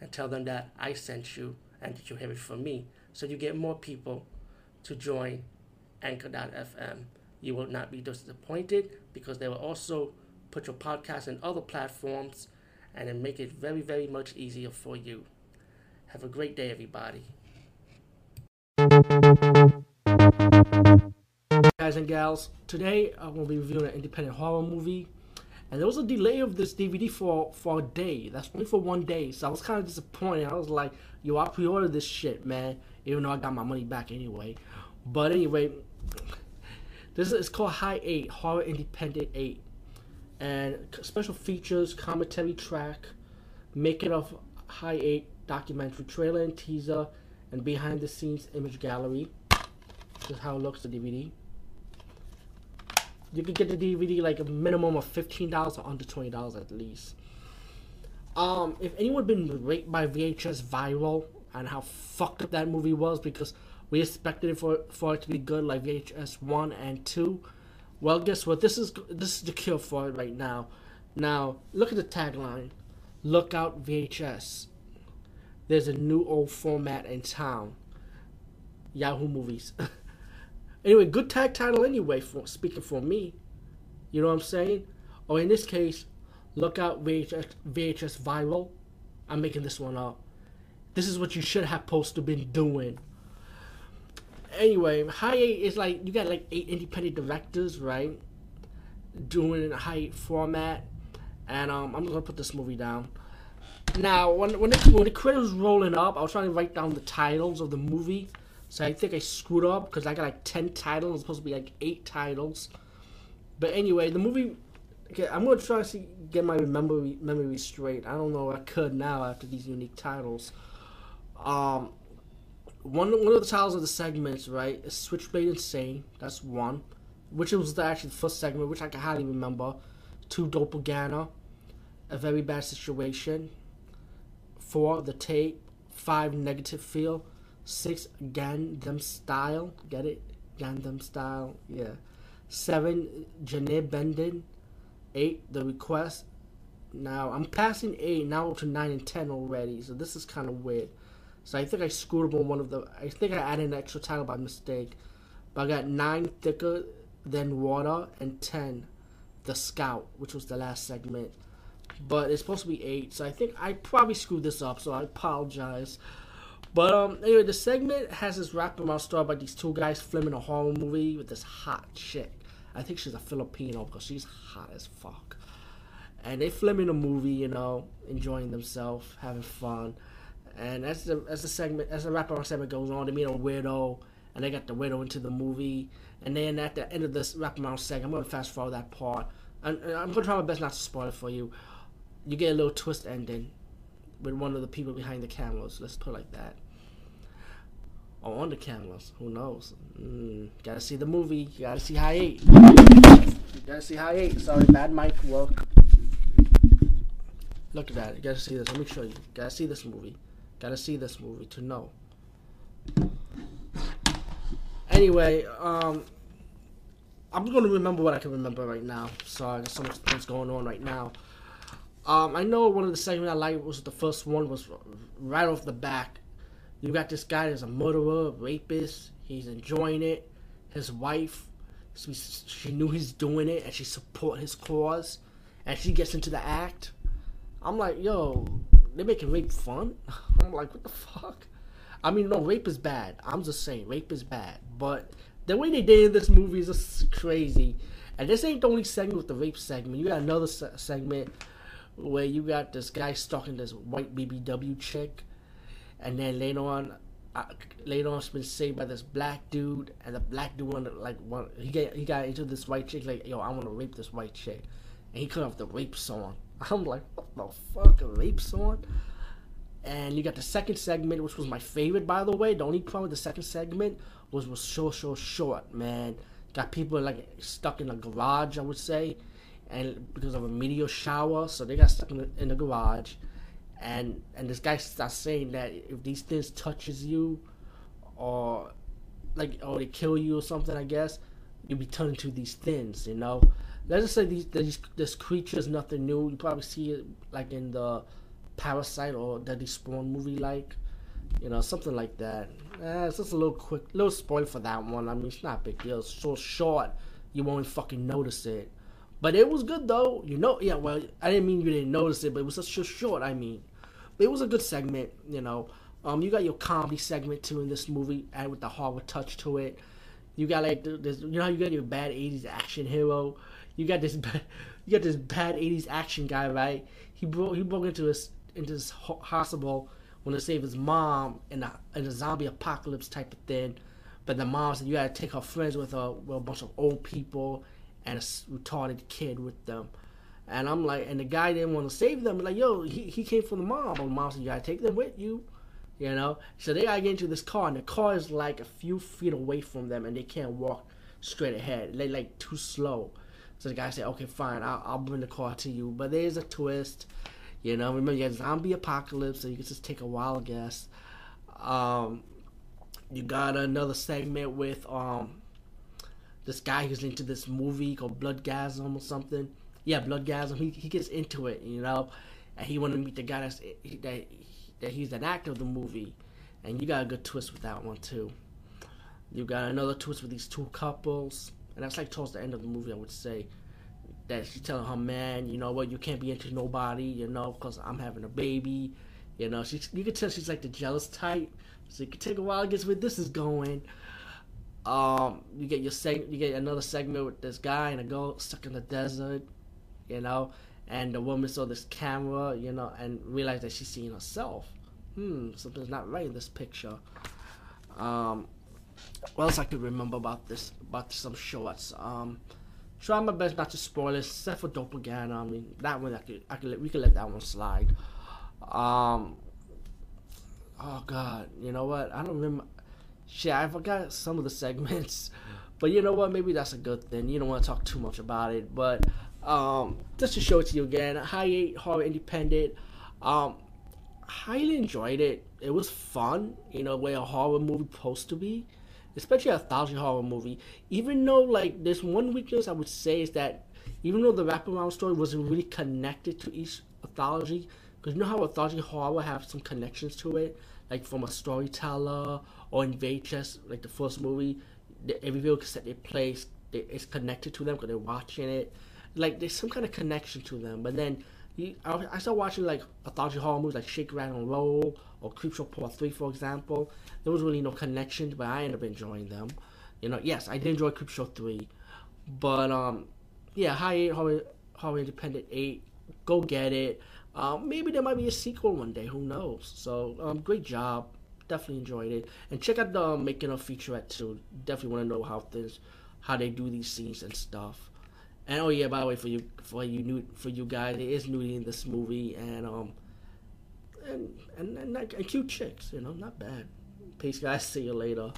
and tell them that I sent you and that you have it from me. So you get more people to join Anchor.fm. You will not be disappointed because they will also put your podcast in other platforms and then make it very, very much easier for you. Have a great day, everybody. Guys and gals, today I'm to be reviewing an independent horror movie and there was a delay of this DVD for for a day. That's only for one day. So I was kind of disappointed. I was like, yo, I pre-ordered this shit, man. Even though I got my money back anyway. But anyway, this is called High Eight Horror Independent Eight, and special features, commentary track, making of High Eight documentary trailer and teaser, and behind the scenes image gallery. This is how it looks the DVD you could get the DVD like a minimum of fifteen dollars or under twenty dollars at least. Um, if anyone been raped by VHS viral and how fucked up that movie was because we expected it for for it to be good like VHS one and two, well guess what? This is this is the cure for it right now. Now look at the tagline: "Look out VHS." There's a new old format in town. Yahoo Movies. Anyway, good tag title anyway. For speaking for me, you know what I'm saying? Or in this case, look out VHS, VHS viral. I'm making this one up. This is what you should have supposed to been doing. Anyway, high eight is like you got like eight independent directors, right? Doing a high eight format, and um, I'm gonna put this movie down. Now, when when the, when the credits rolling up, I was trying to write down the titles of the movie so I think I screwed up because I got like 10 titles. It's supposed to be like 8 titles. But anyway, the movie. Okay, I'm going to try to get my memory, memory straight. I don't know I could now after these unique titles. Um, one, one of the titles of the segments, right, is Switchblade Insane. That's one. Which was the, actually the first segment, which I can hardly remember. Two, Doppelganger. A Very Bad Situation. Four, The Tape. Five, Negative Feel Six, Gangnam Style. Get it? Gangnam Style. Yeah. Seven, Janib Bendin. Eight, The Request. Now, I'm passing eight now up to nine and ten already, so this is kind of weird. So I think I screwed up on one of the. I think I added an extra title by mistake. But I got nine thicker than water and ten, the scout, which was the last segment. But it's supposed to be eight, so I think I probably screwed this up. So I apologize. But um, anyway, the segment has this wraparound story about these two guys filming a horror movie with this hot chick. I think she's a Filipino because she's hot as fuck. And they filming a movie, you know, enjoying themselves, having fun. And as the as the segment as the wraparound segment goes on, they meet a widow, and they got the widow into the movie. And then at the end of this wraparound segment, I'm gonna fast forward that part. And I'm gonna try my best not to spoil it for you. You get a little twist ending with one of the people behind the cameras. Let's put it like that or on the cameras. Who knows? Mm, gotta see the movie. You gotta see High Eight. You gotta see High Eight. Sorry, bad mic work. Look at that. You gotta see this. Let me show you. you gotta see this movie. Gotta see this movie to know. Anyway, um, I'm gonna remember what I can remember right now. Sorry, there's so much things going on right now. Um, I know one of the segments I liked was the first one was right off the back you got this guy that's a murderer, rapist. He's enjoying it. His wife, she knew he's doing it, and she support his cause, and she gets into the act. I'm like, yo, they're making rape fun. I'm like, what the fuck? I mean, no, rape is bad. I'm just saying, rape is bad. But the way they did in this movie is just crazy. And this ain't the only segment with the rape segment. You got another se- segment where you got this guy stalking this white BBW chick and then later on, later on, it's been saved by this black dude, and the black dude wanted like one, he got he got into this white chick like, yo, I want to rape this white chick, and he cut off the rape song. I'm like, what the fuck, a rape song? and you got the second segment, which was my favorite, by the way. The only problem with the second segment was was so so short, man. Got people like stuck in a garage, I would say, and because of a meteor shower, so they got stuck in the, in the garage, and and this guy starts saying that if these things touches you, or like or they kill you or something, I guess you'll be turned into these things, you know. Let's just say these, these this creature is nothing new. You probably see it like in the Parasite or Deadly Spawn movie, like you know something like that. Eh, it's just a little quick, little spoil for that one. I mean, it's not big deal. It's so short, you won't fucking notice it. But it was good though. You know, yeah. Well, I didn't mean you didn't notice it, but it was just short. I mean, it was a good segment. You know, um, you got your comedy segment too in this movie, and with the horror touch to it. You got like this, you know, you got your bad '80s action hero you got this you got this bad 80s action guy right he broke he broke into his into this hospital when to save his mom in a, in a zombie apocalypse type of thing but the mom said you gotta take her friends with her with a bunch of old people and a retarded kid with them and I'm like and the guy didn't want to save them like yo he, he came for the mob. but the mom said you gotta take them with you you know so they gotta get into this car and the car is like a few feet away from them and they can't walk straight ahead they like too slow so the guy said, okay, fine, I'll, I'll bring the car to you. But there's a twist. You know, remember, you got zombie apocalypse, so you can just take a wild guess. Um, you got another segment with um, this guy who's into this movie called Bloodgasm or something. Yeah, Bloodgasm. He, he gets into it, you know, and he wanted to meet the guy that's, that, that he's an actor of the movie. And you got a good twist with that one, too. You got another twist with these two couples and that's like towards the end of the movie, I would say that she's telling her man, you know what, you can't be into nobody, you know, because I'm having a baby. You know, she you can tell she's like the jealous type. So it could take a while to get where this is going. Um, you get your seg- you get another segment with this guy and a girl stuck in the desert, you know, and the woman saw this camera, you know, and realized that she's seeing herself. Hmm, something's not right in this picture. Um, what else I could remember about this about some shorts. Um, try my best not to spoil it, except for Doppelganger. I mean, that one I could I could we could let that one slide. Um, oh God, you know what? I don't remember. Shit, I forgot some of the segments, but you know what? Maybe that's a good thing. You don't want to talk too much about it, but um, just to show it to you again, High Eight Horror Independent. Um, highly enjoyed it. It was fun, you know, where a horror movie supposed to be especially a thousand horror movie. Even though like there's one weakness I would say is that even though the wraparound story wasn't really connected to each anthology, because you know how anthology horror have some connections to it, like from a storyteller or in VHS, like the first movie, every video cassette they play it's connected to them because they're watching it. Like there's some kind of connection to them, but then you, I, I started watching like anthology horror movies like Shake, Rattle, and Roll or Creepshow Part 3, for example. There was really no connection, but I ended up enjoying them. You know, yes, I did enjoy Creepshow 3. But, um, yeah, High 8, Horror, Horror Independent 8, go get it. Um, maybe there might be a sequel one day, who knows? So, um, great job. Definitely enjoyed it. And check out the um, making of featurette too. Definitely want to know how things, how they do these scenes and stuff. And oh yeah, by the way, for you for you new for you guys, there is nudity in this movie, and um, and and and, and cute chicks, you know, not bad. Peace, guys. See you later.